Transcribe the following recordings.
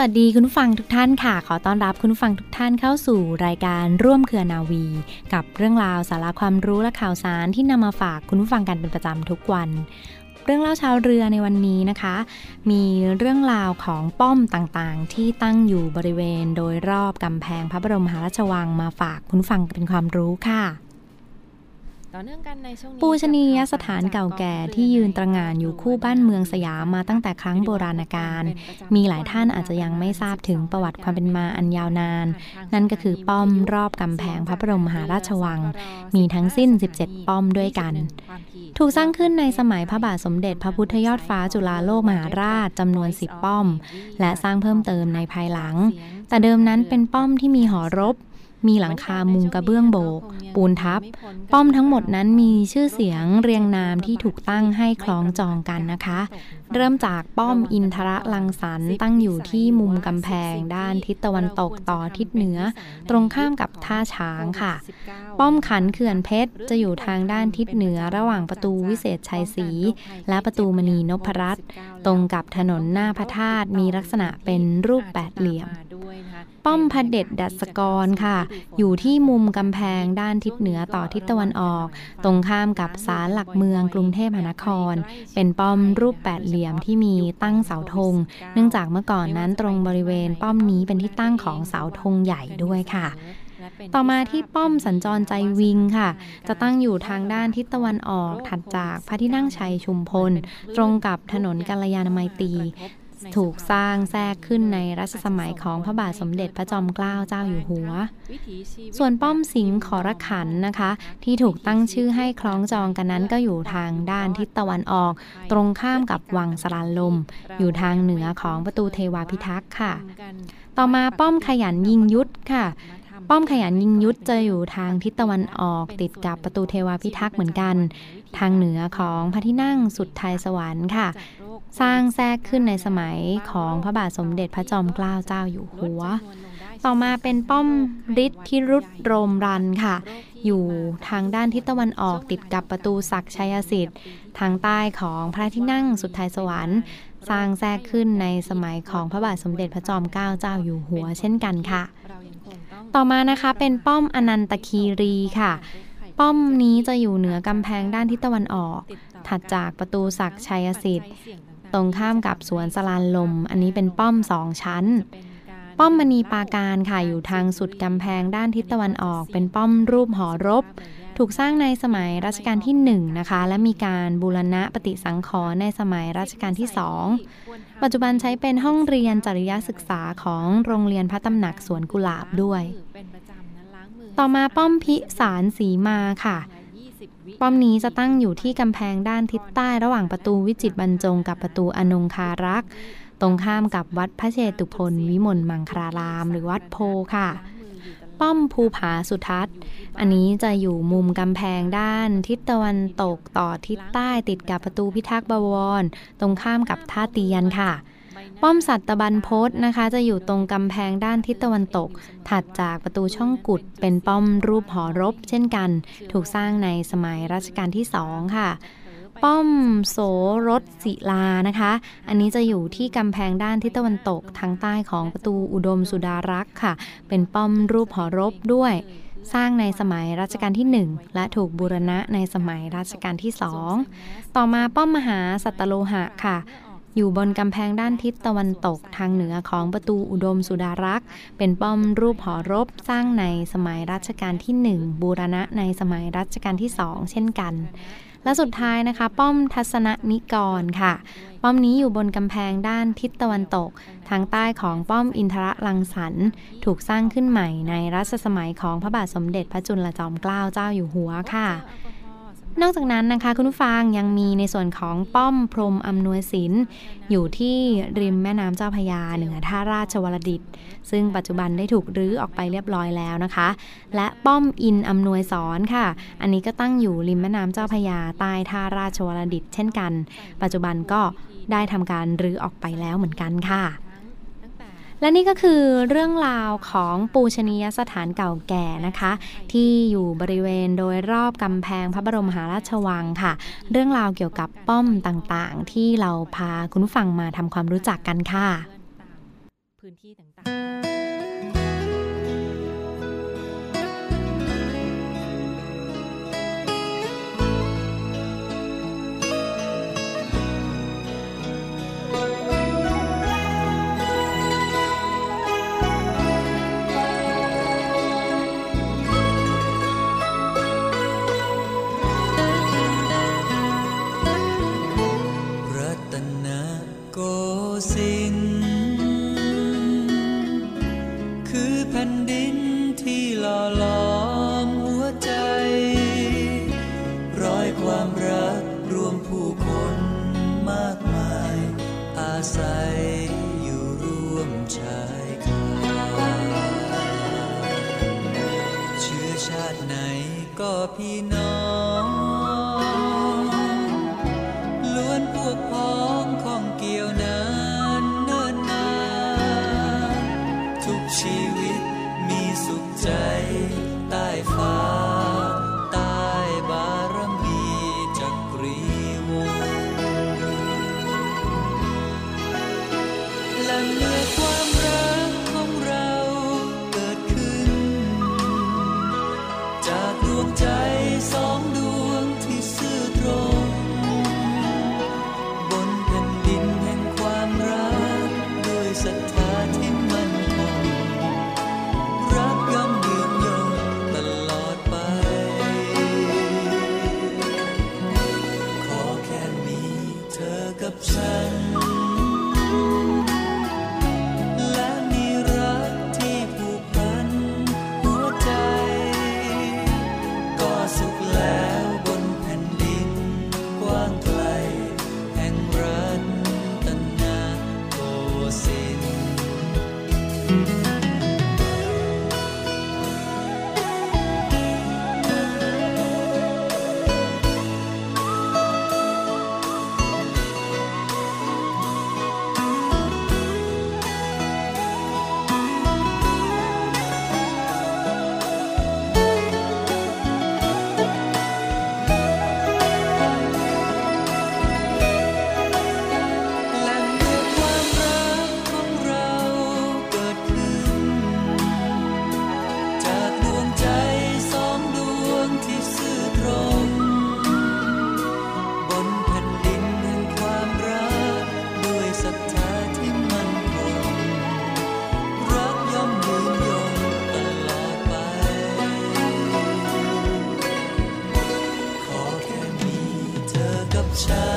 วัสดีคุณผู้ฟังทุกท่านค่ะ ขอต้อนรับคุณผู้ฟังทุกท่านเข้าสู่รายการร่วมเครือนาวี กับเรื่องราวสาระความรู้และข่าวสารที่นำมาฝากคุณผู้ฟังกันเป็นประจำทุกวัน เรื่องเล่าชาวเรือในวันนี้นะคะ มีเรื่องราวของป้อมต่างๆ ที่ตั้งอยู่บริเวณโดยรอบกำแพงพระบรมมหาราชวังมาฝากคุณฟังเป็นความรู้ค่ะ ปูชนียสถานเก่าแก่ที่ยืนตระหง่านอยู่คู่บ้านเมืองสยามมาตั้งแต่ครั้งโบราณกาล มีหลายท่านอาจจะยังไม่ทราบถึงประวัติความเป็นมาอันยาวนาน นั่นก็คือป้อมรอบกำแพงพระบรมมหาราชวัง มีทั้งสิ้น 17 ป้อมด้วยกัน ถูกสร้างขึ้นในสมัยพระบาทสมเด็จพระพุทธยอดฟ้าจุฬาโลกมหาราชจำนวน 10 ป้อม และสร้างเพิ่มเติมในภายหลัง แต่เดิมนั้นเป็นป้อมที่มีหอรบ มีหลังคามุงกระเบื้องโบก ปูนทับ ป้อมทั้งหมดนั้นมีชื่อเสียงเรียงนามที่ถูกตั้งให้คล้องจองกันนะคะ เริ่มจากป้อมอินทรลังสรรค์ตั้งอยู่ที่มุมกำแพงด้านทิศตะวันตกต่อทิศเหนือ ตรงข้ามกับท่าช้างค่ะ ป้อมขันเขื่อนเพชรจะอยู่ทางด้านทิศเหนือระหว่างประตูวิเศษชัยศรีและประตูมณีนพรัตน์ตรงกับถนนหน้าพระธาตุมีลักษณะเป็นรูปแปดเหลี่ยม ป้อมพระเด็จดัชกรค่ะ อยู่ที่มุมกำแพงด้านทิศเหนือต่อทิศตะวันออก ตรงข้ามกับศาลหลักเมืองกรุงเทพมหานคร เป็นป้อมรูปแปดเหลี่ยมที่มีตั้งเสาธง เนื่องจากเมื่อก่อนนั้นตรงบริเวณป้อมนี้เป็นที่ตั้งของเสาธงใหญ่ด้วยค่ะ ต่อมาที่ป้อมสัญจรใจวิงค่ะ จะตั้งอยู่ทางด้านทิศตะวันออกถัดจากพระที่นั่งชัยชุมพล ตรงกับถนนกาลยานามัยตรี ถูกสร้างแทรกขึ้นในรัชสมัยของพระบาทสมเด็จพระจอมเกล้าเจ้าอยู่หัว ส่วนป้อมสิงห์ขอรขันนะคะ ที่ถูกตั้งชื่อให้คล้องจองกันนั้นก็อยู่ทางด้านทิศตะวันออก ตรงข้ามกับวังสลานลม อยู่ทางเหนือของประตูเทวาพิทักษ์ค่ะ ต่อมาป้อมขยันยิงยุทธค่ะป้อมขยันยิงยุทธจะอยู่ทางทิศตะวันออกติดกับประตูเทวาพิทักษ์เหมือนกัน ทางเหนือของพระที่นั่งสุดไทยสวรรค์ค่ะ สร้างแทรกขึ้นในสมัยของพระบาทสมเด็จพระจอมเกล้าเจ้าอยู่หัว ต่อมาเป็นป้อมฤทธิรุตโรมรันค่ะ อยู่ทางด้านทิศตะวันออกติดกับประตูศักชัยสิทธิ์ ทางใต้ของพระที่นั่งสุดไทยสวรรค์ สร้างแทรกขึ้นในสมัยของพระบาทสมเด็จพระจอมเกล้าเจ้าอยู่หัว เช่นกันค่ะ ต่อมานะคะเป็นป้อมอนันตคีรีค่ะป้อมนี้จะอยู่เหนือกำแพงด้านทิศตะวันออก ถัดจากประตูศักชัยสิทธิ์ ตรงข้ามกับสวนสลานลม อันนี้เป็นป้อมสองชั้น ป้อมมณีปาการค่ะอยู่ทางสุดกำแพงด้านทิศตะวันออก เป็นป้อมรูปหอรบ ถูกสร้างในสมัยรัชกาลที่1นะคะ และมีการบูรณะปฏิสังขรณ์ในสมัยรัชกาลที่ 2 ปัจจุบันใช้เป็นห้องเรียนจริยศึกษาของโรงเรียนพระตำหนักสวนกุหลาบด้วย ต่อมาป้อมพิสารสีมาค่ะ ป้อมนี้จะตั้งอยู่ที่กำแพงด้านทิศใต้ระหว่างประตูวิจิตบรรจงกับประตูอนงคารักษ์ตรงข้ามกับวัดพระเชตุพนวิมลมังคลาราม หรือวัดโพค่ะ ป้อมภูผาสุทัศน์ อันนี้จะอยู่มุมกำแพงด้านทิศตะวันตกต่อทิศใต้ติดกับประตูพิทักษ์บวร ตรงข้ามกับท่าเตียนค่ะ ป้อมสัตบันพศนะคะ จะอยู่ตรงกำแพงด้านทิศตะวันตก ถัดจากประตูช่องกุดเป็นป้อมรูปหอรบ เช่นกัน ถูกสร้างในสมัยรัชกาลที่สองค่ะป้อมโสรสศิลานะคะ อันนี้จะอยู่ที่กำแพงด้านทิศตะวันตกทางใต้ของประตูอุดมสุดารักษ์ค่ะ เป็นป้อมรูปหอรบด้วย สร้างในสมัยรัชกาลที่ 1 และถูกบูรณะในสมัยรัชกาลที่ 2 ต่อมาป้อมมหาสัตโลหะค่ะ อยู่บนกำแพงด้านทิศตะวันตกทางเหนือของประตูอุดมสุดารักษ์ เป็นป้อมรูปหอรบสร้างในสมัยรัชกาลที่ 1 บูรณะในสมัยรัชกาลที่ 2 เช่นกัน และสุดท้ายนะคะ ป้อมทัศนนิกรค่ะ ป้อมนี้อยู่บนกำแพงด้านทิศตะวันตก ทางใต้ของป้อมอินทรลังสรรค์ถูกสร้างขึ้นใหม่ในรัชสมัยของพระบาทสมเด็จพระจุลจอมเกล้าเจ้าอยู่หัวค่ะ นอกจากนั้นนะคะคุณผู้ฟังยังมีในส่วนของป้อมพรมอำนวยศิลป์อยู่ที่ริมแม่น้ำเจ้าพยาเหนือท่าราชวรดิต ซึ่งปัจจุบันได้ถูกรื้อออกไปเรียบร้อยแล้วนะคะ และป้อมอินอำนวยสอนค่ะ อันนี้ก็ตั้งอยู่ริมแม่น้ำเจ้าพยาใต้ท่าราชวรดิต เช่นกัน ปัจจุบันก็ได้ทำการรื้อออกไปแล้วเหมือนกันค่ะ และนี่ก็คือเรื่องราวของปูชนียสถานเก่าแก่นะคะ ที่อยู่บริเวณโดยรอบกำแพงพระบรมมหาราชวังค่ะ เรื่องราวเกี่ยวกับป้อมต่างๆ ที่เราพาคุณผู้ฟังมาทำความรู้จักกันค่ะ พื้นที่ต่าง ก็พี่น้อง จา touch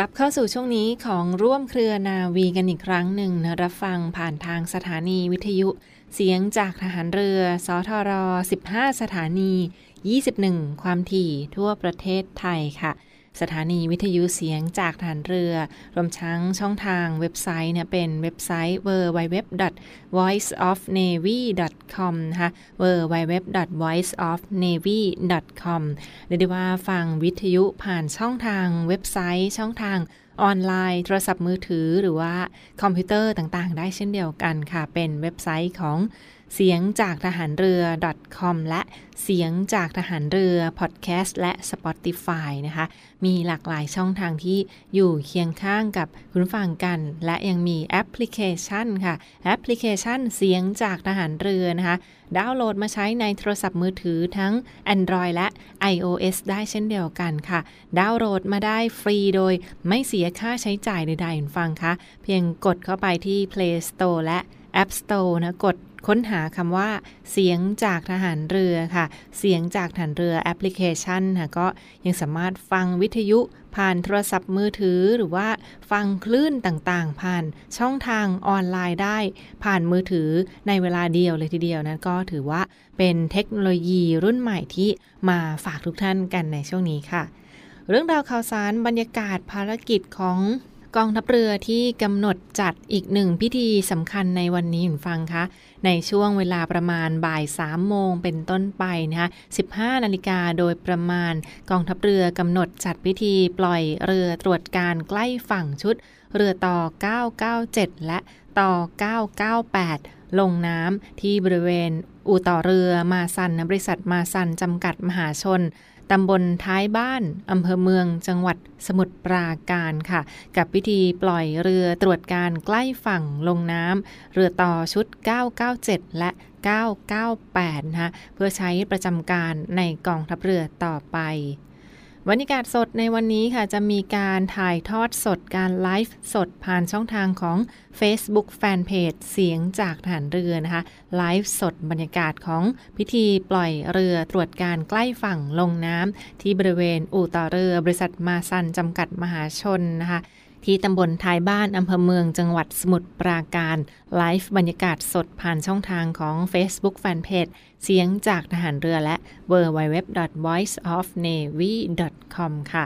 ลับเข้าสู่ช่วงนี้ของร่วมเครือนาวีกันอีกครั้งหนึ่งนะรับฟังผ่านทางสถานีวิทยุ เสียงจากทหารเรือ สทร 15 สถานี 21 ความถี่ทั่วประเทศไทยค่ะ สถานีวิทยุเสียงจากฐานเรือ รวมทั้งช่องทางเว็บไซต์เนี่ยเป็นเว็บไซต์ www.voiceofnavy.com นะคะ www.voiceofnavy.com เรียกได้ว่าฟังวิทยุผ่านช่องทางเว็บไซต์ช่องทางออนไลน์ โทรศัพท์มือถือหรือว่าคอมพิวเตอร์ต่างๆ ได้เช่นเดียวกันค่ะ เป็นเว็บไซต์ของ เสียงจากทหารเรือ .com และเสียงจากทหารเรือพอดแคสต์และ Spotify นะคะ มีหลากหลายช่องทางที่อยู่เคียงข้างกับคุณฟังกัน และยังมีแอปพลิเคชันค่ะ แอปพลิเคชันเสียงจากทหารเรือนะคะ ดาวน์โหลดมาใช้ในโทรศัพท์มือถือทั้ง Android และ iOS ได้เช่นเดียวกันค่ะ ดาวน์โหลดมาได้ฟรีโดยไม่เสียค่าใช้จ่ายใดๆคุณฟังคะ เพียงกดเข้าไปที่ Play Store และ App Store นะ กด ค้นหาคำว่า เสียงจากทหารเรือค่ะ เสียงจากทหารเรือแอปพลิเคชันค่ะก็ยังสามารถฟังวิทยุผ่านโทรศัพท์มือถือหรือว่าฟังคลื่นต่างๆ ผ่านช่องทางออนไลน์ได้ ผ่านมือถือในเวลาเดียวเลยทีเดียวนั้นก็ถือว่าเป็นเทคโนโลยีรุ่นใหม่ที่มาฝากทุกท่านกันในช่วงนี้ค่ะ เรื่องราวข่าวสารบรรยากาศภารกิจของ กองทัพเรือที่กำหนดจัดอีกหนึ่งพิธีสำคัญในวันนี้คุณฟังคะในช่วงเวลาประมาณบ่าย3โมงเป็นต้นไปนะคะ15 นาฬิกาโดยประมาณกองทัพเรือกำหนดจัดพิธีปล่อยเรือตรวจการใกล้ฝั่งชุด เรือต่อ 997 และต่อ 998ลงน้ำที่บริเวณ อู่ต่อเรือมาซันบริษัทมาซันจำกัดมหาชน ตำบลท้ายบ้านอำเภอเมืองจังหวัดสมุทรปราการค่ะ กับพิธีปล่อยเรือตรวจการใกล้ฝั่งลงน้ำเรือต่อชุด 997 และ 998 นะคะเพื่อใช้ประจำการในกองทัพเรือต่อไป บรรยากาศสดในวันนี้ค่ะ จะมีการถ่ายทอดสดการไลฟ์สดผ่านช่องทางของ Facebook Fanpage เสียงจากฐานเรือนะคะไลฟ์สดบรรยากาศของพิธีปล่อยเรือตรวจการใกล้ฝั่งลงน้ำที่บริเวณอู่ต่อเรือบริษัทมาซันจำกัดมหาชนนะคะ ที่ตำบลท้ายบ้านอำเภอเมืองจังหวัดสมุทรปราการ ไลฟ์บรรยากาศสดผ่านช่องทางของ Facebook Fanpage เสียงจากทหารเรือและ www.voiceofnavy.com ค่ะ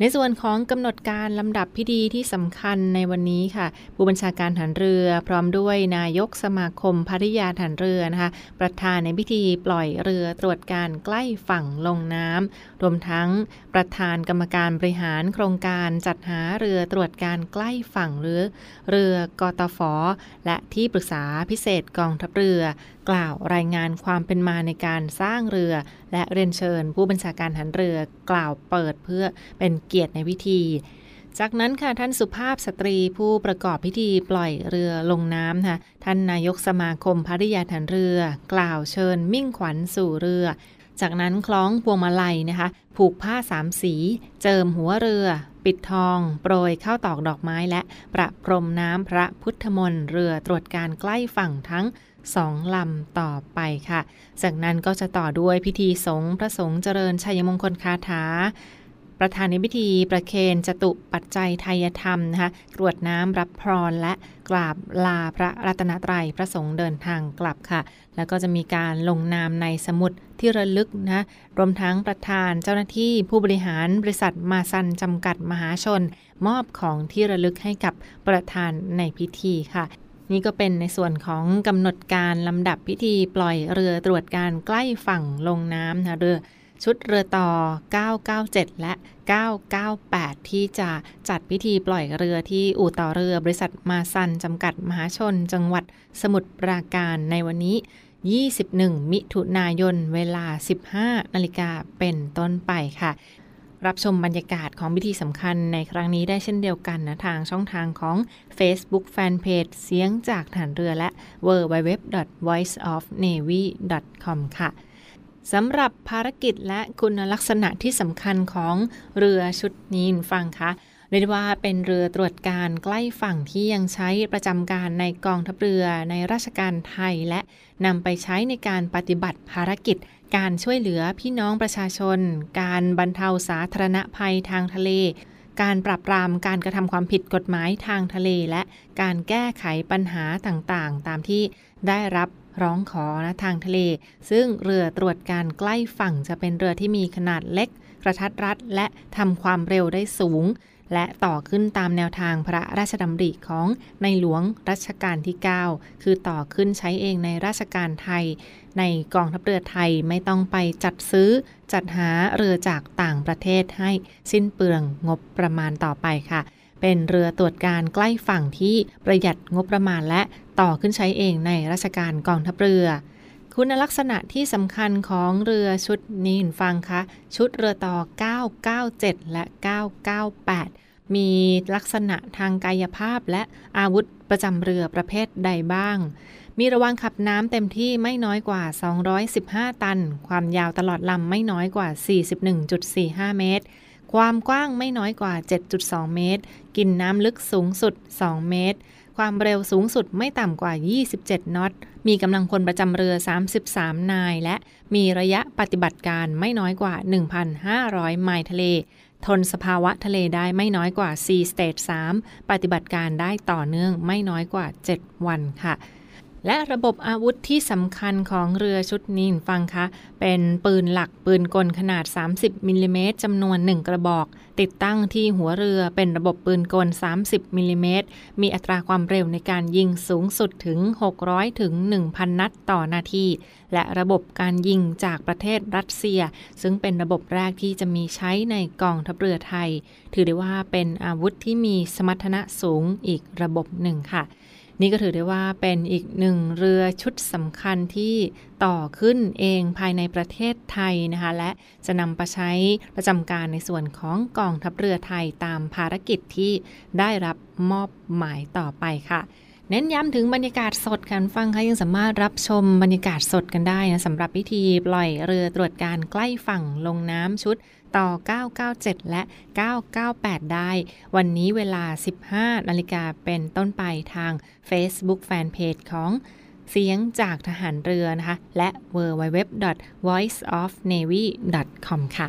ในส่วนของกำหนดการลำดับพิธีที่สำคัญในวันนี้ค่ะ ผู้บัญชาการฐานเรือ พร้อมด้วยนายกสมาคมภริยาฐานเรือนะคะประธานในพิธีปล่อยเรือตรวจการใกล้ฝั่งลงน้ำรวมทั้งประธานกรรมการบริหารโครงการจัดหาเรือตรวจการใกล้ฝั่งหรือ เรือกตฟและที่ปรึกษาพิเศษกองทัพเรือ กล่าวรายงานความเป็นมาในการสร้างเรือและเรียนเชิญผู้บัญชาการฐานเรือกล่าวเปิดเพื่อเป็นเกียรติในพิธี จากนั้นค่ะท่านสุภาพสตรีผู้ประกอบพิธีปล่อยเรือลงน้ำค่ะท่านนายกสมาคมภริยาฐานเรือ กล่าวเชิญมิ่งขวัญสู่เรือ จากนั้นคล้องพวงมาลัยนะคะ ผูกผ้าสามสี เจิมหัวเรือ ปิดทอง โปรยข้าวตอกดอกไม้และประพรมน้ำพระพุทธมนต์เรือตรวจการใกล้ฝั่งทั้ง สองลำต่อไปค่ะ จากนั้นก็จะต่อด้วยพิธีสงฆ์พระสงฆ์เจริญชัยมงคลคาถาประธานในพิธีประเคนจตุปัจจัยไทยธรรมนะคะกรวดน้ำรับพรและกราบลาพระรัตนตรัยพระสงฆ์เดินทางกลับค่ะ แล้วก็จะมีการลงนามในสมุดที่ระลึกนะรวมทั้งประธานเจ้าหน้าที่ผู้บริหารบริษัทมาซันจำกัดมหาชน มอบของที่ระลึกให้กับประธานในพิธีค่ะ นี่ก็เป็นในส่วนของกำหนดการลำดับพิธีปล่อยเรือตรวจการใกล้ฝั่งลงน้ำนะเรือชุดเรือต่อ 997 และ 998 ที่จะจัดพิธีปล่อยเรือที่อู่ต่อเรือบริษัทมาซันจำกัดมหาชน จังหวัดสมุทรปราการในวันนี้ 21 มิถุนายน เวลา 15 นาฬิกาเป็นต้นไปค่ะ รับชมบรรยากาศของพิธีสำคัญในครั้งนี้ได้เช่นเดียวกันนะทางช่องทางของ Facebook Fanpage เสียงจากฐานเรือและ www.voiceofnavy.com ค่ะสำหรับภารกิจและคุณลักษณะที่สำคัญของเรือชุดนี้ฟังคะเรียกว่าเป็นเรือตรวจการใกล้ฝั่งที่ยังใช้ประจำการในกองทัพเรือในราชการไทยและนำไปใช้ในการปฏิบัติภารกิจ การช่วยเหลือพี่น้องประชาชน การบรรเทาสาธารณภัยทางทะเล การปราบปรามการกระทำความผิดกฎหมายทางทะเล และการแก้ไขปัญหาต่างๆ ตามที่ได้รับร้องขอนะทางทะเล ซึ่งเรือตรวจการใกล้ฝั่งจะเป็นเรือที่มีขนาดเล็ก กระทัดรัดและทำความเร็วได้สูง และต่อขึ้นตามแนวทางพระราชดำริของในหลวงรัชกาลที่ 9 คือต่อขึ้นใช้เองในราชการไทย ในกองทัพเรือไทยไม่ต้องไปจัดซื้อจัดหาเรือจากต่างประเทศให้สิ้นเปลืองงบประมาณต่อไปค่ะ เป็นเรือตรวจการใกล้ฝั่งที่ประหยัดงบประมาณและต่อขึ้นใช้เองในราชการกองทัพเรือ คุณลักษณะที่สำคัญของเรือชุดนี้ฟังคะชุดเรือต่อ 997 และ 998 มีลักษณะทางกายภาพและอาวุธประจำเรือประเภทใดบ้าง มีระวังขับน้ำเต็มที่ไม่น้อยกว่า 215 ตัน ความยาวตลอดลำไม่น้อยกว่า 41.45 เมตร ความกว้างไม่น้อยกว่า 7.2 เมตร กินน้ำลึกสูงสุด 2 เมตร ความเร็วสูงสุดไม่ต่ำกว่า 27 น็อต มีกำลังพลประจำเรือ 33 นาย และมีระยะปฏิบัติการไม่น้อยกว่า 1,500 ไมล์ทะเล ทนสภาวะทะเลได้ไม่น้อยกว่า4 Stage 3 ปฏิบัติการได้ต่อเนื่องไม่น้อยกว่า 7 วันค่ะ และระบบอาวุธที่สำคัญของเรือชุดนี้ฟังคะ เป็นปืนหลักปืนกลขนาด 30 มิลลิเมตรจำนวน 1 กระบอก ติดตั้งที่หัวเรือเป็นระบบปืนกล 30 มิลลิเมตรมีอัตราความเร็วในการยิงสูงสุดถึง 600 ถึง 1,000 นัดต่อนาที และระบบการยิงจากประเทศรัสเซีย ซึ่งเป็นระบบแรกที่จะมีใช้ในกองทัพเรือไทย ถือได้ว่าเป็นอาวุธที่มีสมรรถนะสูงอีกระบบหนึ่งค่ะ นี่ก็ถือได้ว่าเป็นอีกหนึ่งเรือชุดสำคัญที่ต่อขึ้นเองภายในประเทศไทยนะคะ และจะนำไปใช้ประจำการในส่วนของกองทัพเรือไทยตามภารกิจที่ได้รับมอบหมายต่อไปค่ะ เน้นย้ำถึงบรรยากาศสดกันฟังค่ะยังสามารถรับชมบรรยากาศสดกันได้นะสำหรับพิธีปล่อยเรือตรวจการใกล้ฝั่งลงน้ำชุดต่อ 997 และ 998 ได้ วันนี้เวลา 15 นาฬิกาเป็นต้นไปทาง Facebook Fanpage ของเสียงจากทหารเรือนะคะ และ www.voiceofnavy.com ค่ะ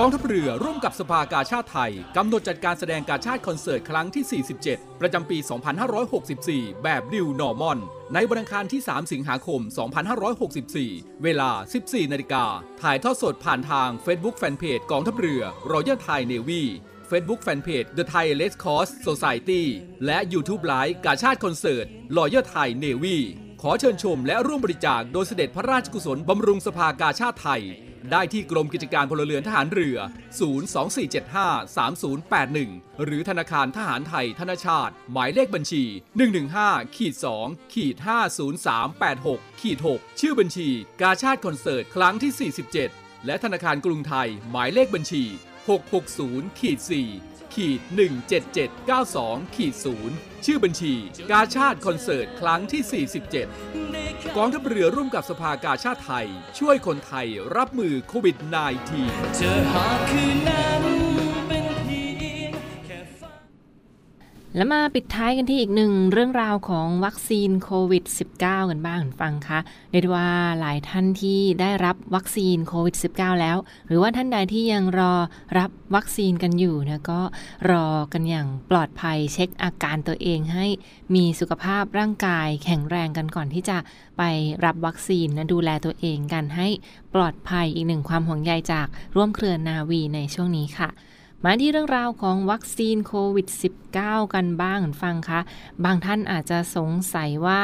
กองทัพเรือร่วมกับสภากาชาติไทย กำหนดจัดการแสดงการชาติคอนเสิร์ตครั้งที่ 47 ประจำปี 2564 แบบ New Normal ในวันอังคารที่ 3 สิงหาคม 2564 เวลา 14 นาฬิกา ถ่ายทอดสดผ่านทาง Facebook Fanpage กองทัพเรือ Royal Thai Navy Facebook Fanpage The Thai Red Cross Society และ YouTube Live กาชาติคอนเสิร์ต Royal Thai Navy ขอเชิญชมและร่วมบริจาคโดยเสด็จพระราชกุศลบำรุงสภากาชาติไทย ได้ที่กรมกิจการพลเรือนทหารเรือ 024753081 หรือธนาคารทหารไทยธนชาติ หมายเลขบัญชี 115ขีด2ขีด50386ขีด6ชื่อบัญชี กาชาติคอนเสิร์ต ครั้งที่ 47 และธนาคารกรุงไทย หมายเลขบัญชี 660ขีด4 ขีด17792ขีด0ชื่อบัญชี กาชาติคอนเสิร์ตครั้งที่ 47 กองทัพเรือร่วมกับสภากาชาติไทย ช่วยคนไทยรับมือโควิด -19 และมาปิดท้ายกันที่อีกหนึ่งเรื่องราวของวัคซีนโควิด -19 กันบ้างฟังคะเรียกว่าหลายท่านที่ได้รับวัคซีนโควิด -19 แล้ว หรือว่าท่านใดที่ยังรอรับวัคซีนกันอยู่นะก็รอกันอย่างปลอดภัยเช็คอาการตัวเองให้มีสุขภาพร่างกายแข็งแรงกันก่อนที่จะไปรับวัคซีนนะดูแลตัวเองกันให้ปลอดภัยอีกหนึ่งความห่วงใยจากร่วมเครือนาวีในช่วงนี้ค่ะ มาที่เรื่องราวของวัคซีนโควิด -19 กันบ้างฟังคะบางท่านอาจจะสงสัยว่า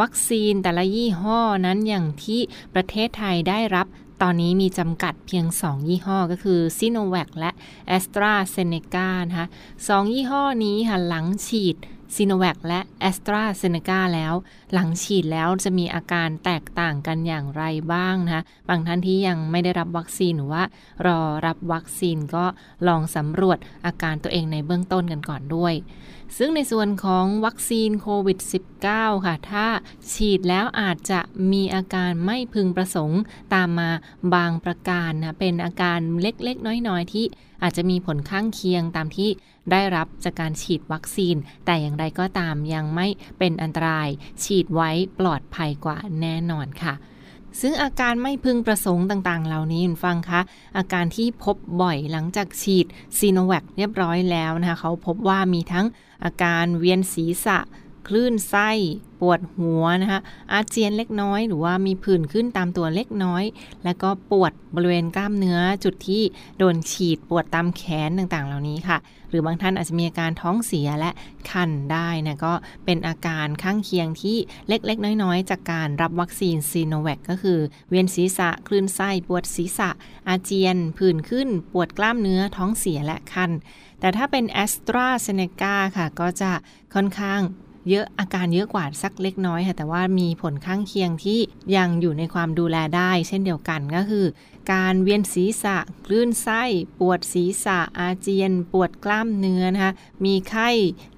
วัคซีนแต่ละยี่ห้อนั้นอย่างที่ประเทศไทยได้รับตอนนี้มีจำกัดเพียง 2 ยี่ห้อก็คือซิโนแวคและ AstraZeneca นะคะสองยี่ห้อนี้ค่ะหลังฉีด ซิโนแวคและแอสตราเซเนกาแล้ว หลังฉีดแล้วจะมีอาการแตกต่างกันอย่างไรบ้างนะคะบางท่านที่ยังไม่ได้รับวัคซีนหรือว่ารอรับวัคซีนก็ลองสำรวจอาการตัวเองในเบื้องต้นกันก่อนด้วย ซึ่งในส่วนของวัคซีนโควิด -19 ค่ะ ถ้าฉีดแล้วอาจจะมีอาการไม่พึงประสงค์ตามมาบางประการนะเป็นอาการเล็กๆ น้อยๆ ที่อาจจะมีผลข้างเคียงตามที่ได้รับจากการฉีดวัคซีน แต่อย่างไรก็ตามยังไม่เป็นอันตราย ฉีดไว้ปลอดภัยกว่าแน่นอนค่ะ ซึ่งอาการไม่พึงประสงค์ต่างๆ เหล่านี้คุณฟังคะ อาการที่พบบ่อยหลังจากฉีดซีโนแวคเรียบร้อยแล้วนะคะ เขาพบว่ามีทั้งอาการเวียนศีรษะ คลื่นไส้ ปวดหัวนะคะ อาเจียนเล็กน้อย หรือว่ามีผื่นขึ้นตามตัวเล็กน้อย แล้วก็ปวดบริเวณกล้ามเนื้อจุดที่โดนฉีดปวดตามแขนต่างๆ เหล่านี้ค่ะ หรือบางท่านอาจจะมีอาการท้องเสียและคันได้นะก็เป็นอาการข้างเคียงที่เล็กๆ น้อยๆ จากการรับวัคซีนซีโนแวคก็คือ เวียนศีรษะคลื่นไส้ปวดศีรษะ อาเจียน ผื่นขึ้น ปวดกล้ามเนื้อท้องเสียและคันแต่ถ้าเป็นแอสตราเซเนกาค่ะ ก็จะค่อนข้างเยอะอาการเยอะกว่าสักเล็กน้อยค่ะแต่ว่ามีผลข้างเคียงที่ยังอยู่ในความดูแลได้ เช่นเดียวกันก็คือ การเวียนศีรษะคลื่นไส้ ปวดศีรษะอาเจียน ปวดกล้ามเนื้อนะคะมีไข้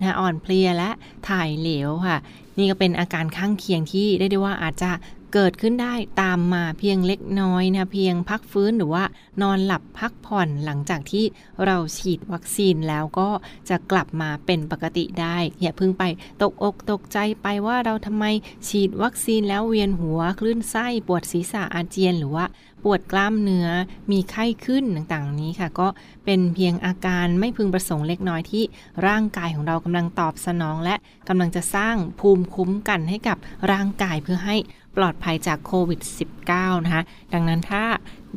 นะอ่อนเพลียและถ่ายเหลวค่ะ นี่ก็เป็นอาการข้างเคียงที่ได้ได้ว่าอาจจะเกิดขึ้นได้ตามมาเพียงเล็กน้อยนะเพียงพักฟื้นหรือว่านอนหลับพักผ่อนหลังจากที่เราฉีดวัคซีนแล้วก็จะกลับมาเป็นปกติได้ อย่าเพิ่งไปตกอกตกใจไปว่าเราทำไมฉีดวัคซีนแล้วเวียนหัวคลื่นไส้ปวดศีรษะอาเจียนหรือว่า ปวดกล้ามเนื้อ มีไข้ขึ้นต่างๆ นี้ค่ะ ก็เป็นเพียงอาการไม่พึงประสงค์เล็กน้อยที่ร่างกายของเรากำลังตอบสนอง และกำลังจะสร้างภูมิคุ้มกันให้กับร่างกายเพื่อให้ปลอดภัยจากโควิด -19 นะคะ ดังนั้นถ้า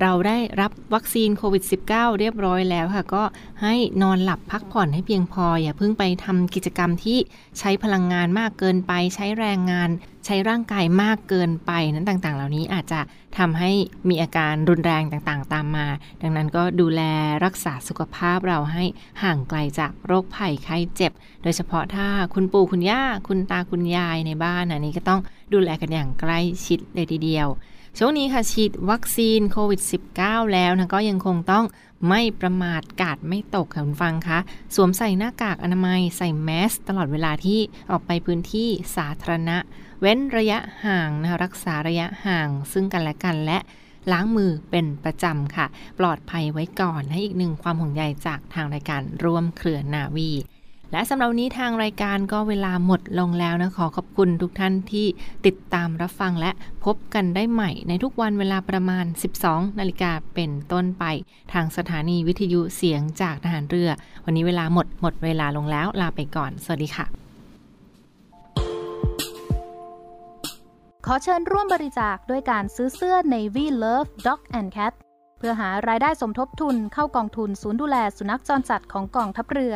เราได้รับวัคซีนโควิด -19 เรียบร้อยแล้วค่ะ ก็ให้นอนหลับพักผ่อนให้เพียงพอ อย่าเพิ่งไปทำกิจกรรมที่ใช้พลังงานมากเกินไป ใช้แรงงาน ใช้ร่างกายมากเกินไปนั้นต่างๆ เหล่านี้อาจจะทำให้มีอาการรุนแรงต่างๆ ตามมา ดังนั้นก็ดูแลรักษาสุขภาพเราให้ห่างไกลจากโรคภัยไข้เจ็บ โดยเฉพาะถ้าคุณปู่คุณย่าคุณตาคุณยายในบ้านอันนี้ก็ต้องดูแลกันอย่างใกล้ชิดเลยทีเดียว ช่วงนี้ค่ะฉีดวัคซีนโควิด -19 แล้วนะก็ยังคงต้องไม่ประมาทกาดไม่ตกค่ะคุณฟังคะสวมใส่หน้ากากอนามัยใส่แมสตลอดเวลาที่ออกไปพื้นที่สาธารณะ เว้นระยะห่างนะคะรักษาระยะห่างซึ่งกันและกันและล้างมือเป็นประจำค่ะ ปลอดภัยไว้ก่อนให้อีกหนึ่งความห่วงใยจากทางรายการร่วมเครือนาวี และสำหรับนนี้ทางรายการก็เวลาหมดลงแล้วนะขอขอบคุณทุกท่านที่ติดตามรับฟังและพบกันได้ใหม่ในทุกวันเวลาประมาณ 12 นาฬิกาเป็นต้นไป ทางสถานีวิทยุเสียงจากทหารเรือ วันนี้เวลาหมดหมดเวลาลงแล้วลาไปก่อน สวัสดีค่ะ ขอเชิญร่วมบริจาคด้วยการซื้อเสื้อ Navy Love Dog and Cat เพื่อหารายได้สมทบทุนเข้ากองทุนศูนย์ดูแลสุนัขจรจัดของกองทัพเรือ